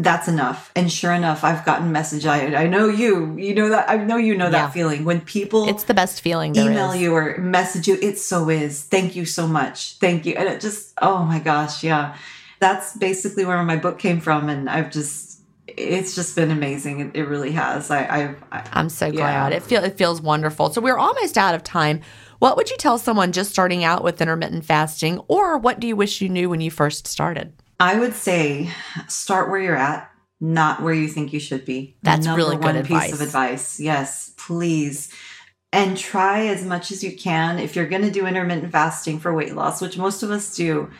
that's enough. And sure enough, I've gotten message. I I know you. You know that I know you know yeah. that feeling when people. It's the best feeling. email is. you or message you. It so is. Thank you so much. Thank you. And it just oh my gosh, yeah. That's basically where my book came from, and I've just it's just been amazing. It, it really has. I, I, I am so glad. Yeah. It feel it feels wonderful. So we're almost out of time. What would you tell someone just starting out with intermittent fasting, or what do you wish you knew when you first started? I would say start where you're at, not where you think you should be. That's Number really good one advice. piece of advice. Yes, please. And try as much as you can. If you're going to do intermittent fasting for weight loss, which most of us do,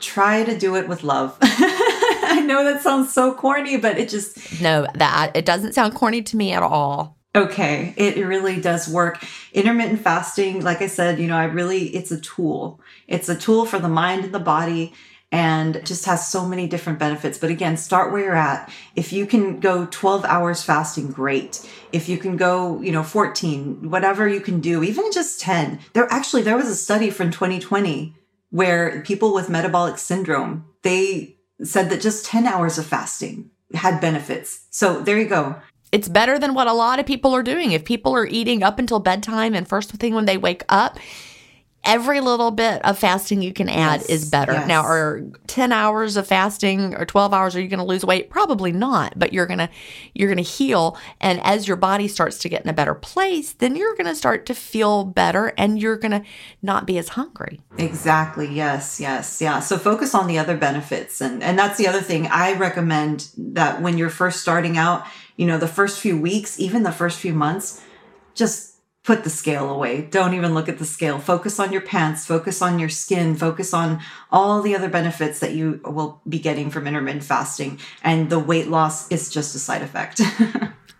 try to do it with love. I know that sounds so corny, but it just No, that it doesn't sound corny to me at all. Okay, it really does work. Intermittent fasting, like I said, you know, I really it's a tool. It's a tool for the mind and the body and just has so many different benefits. But again, start where you're at. If you can go 12 hours fasting, great. If you can go, you know, 14, whatever you can do, even just 10. There actually there was a study from 2020 where people with metabolic syndrome, they said that just 10 hours of fasting had benefits. So there you go. It's better than what a lot of people are doing. If people are eating up until bedtime and first thing when they wake up, every little bit of fasting you can add Yes, is better. yes. Now, are 10 hours of fasting or 12 hours are you going to lose weight? Probably not, but you're going to you're going to heal and as your body starts to get in a better place, then you're going to start to feel better and you're going to not be as hungry. Exactly. Yes. Yes. Yeah. So focus on the other benefits. And, and that's the other thing I recommend that when you're first starting out, you know, the first few weeks, even the first few months, just put the scale away. Don't even look at the scale. Focus on your pants, focus on your skin, focus on all the other benefits that you will be getting from intermittent fasting. And the weight loss is just a side effect.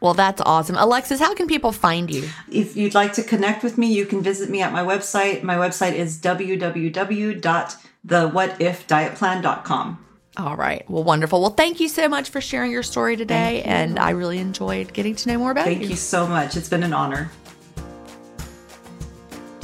Well, that's awesome. Alexis, how can people find you? if you'd like to connect with me, you can visit me at my website. My website is www.thewhatifdietplan.com. All right. Well, wonderful. Well, thank you so much for sharing your story today. And I really enjoyed getting to know more about you. Thank you so much. It's been an honor.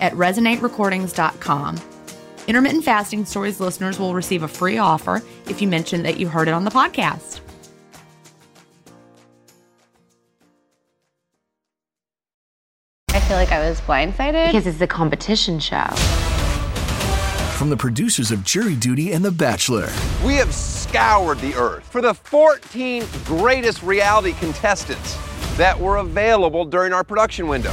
at resonaterecordings.com. Intermittent Fasting Stories listeners will receive a free offer if you mention that you heard it on the podcast. I feel like I was blindsided because it's a competition show. From the producers of Jury Duty and The Bachelor, We have scoured the earth for the 14 greatest reality contestants that were available during our production window.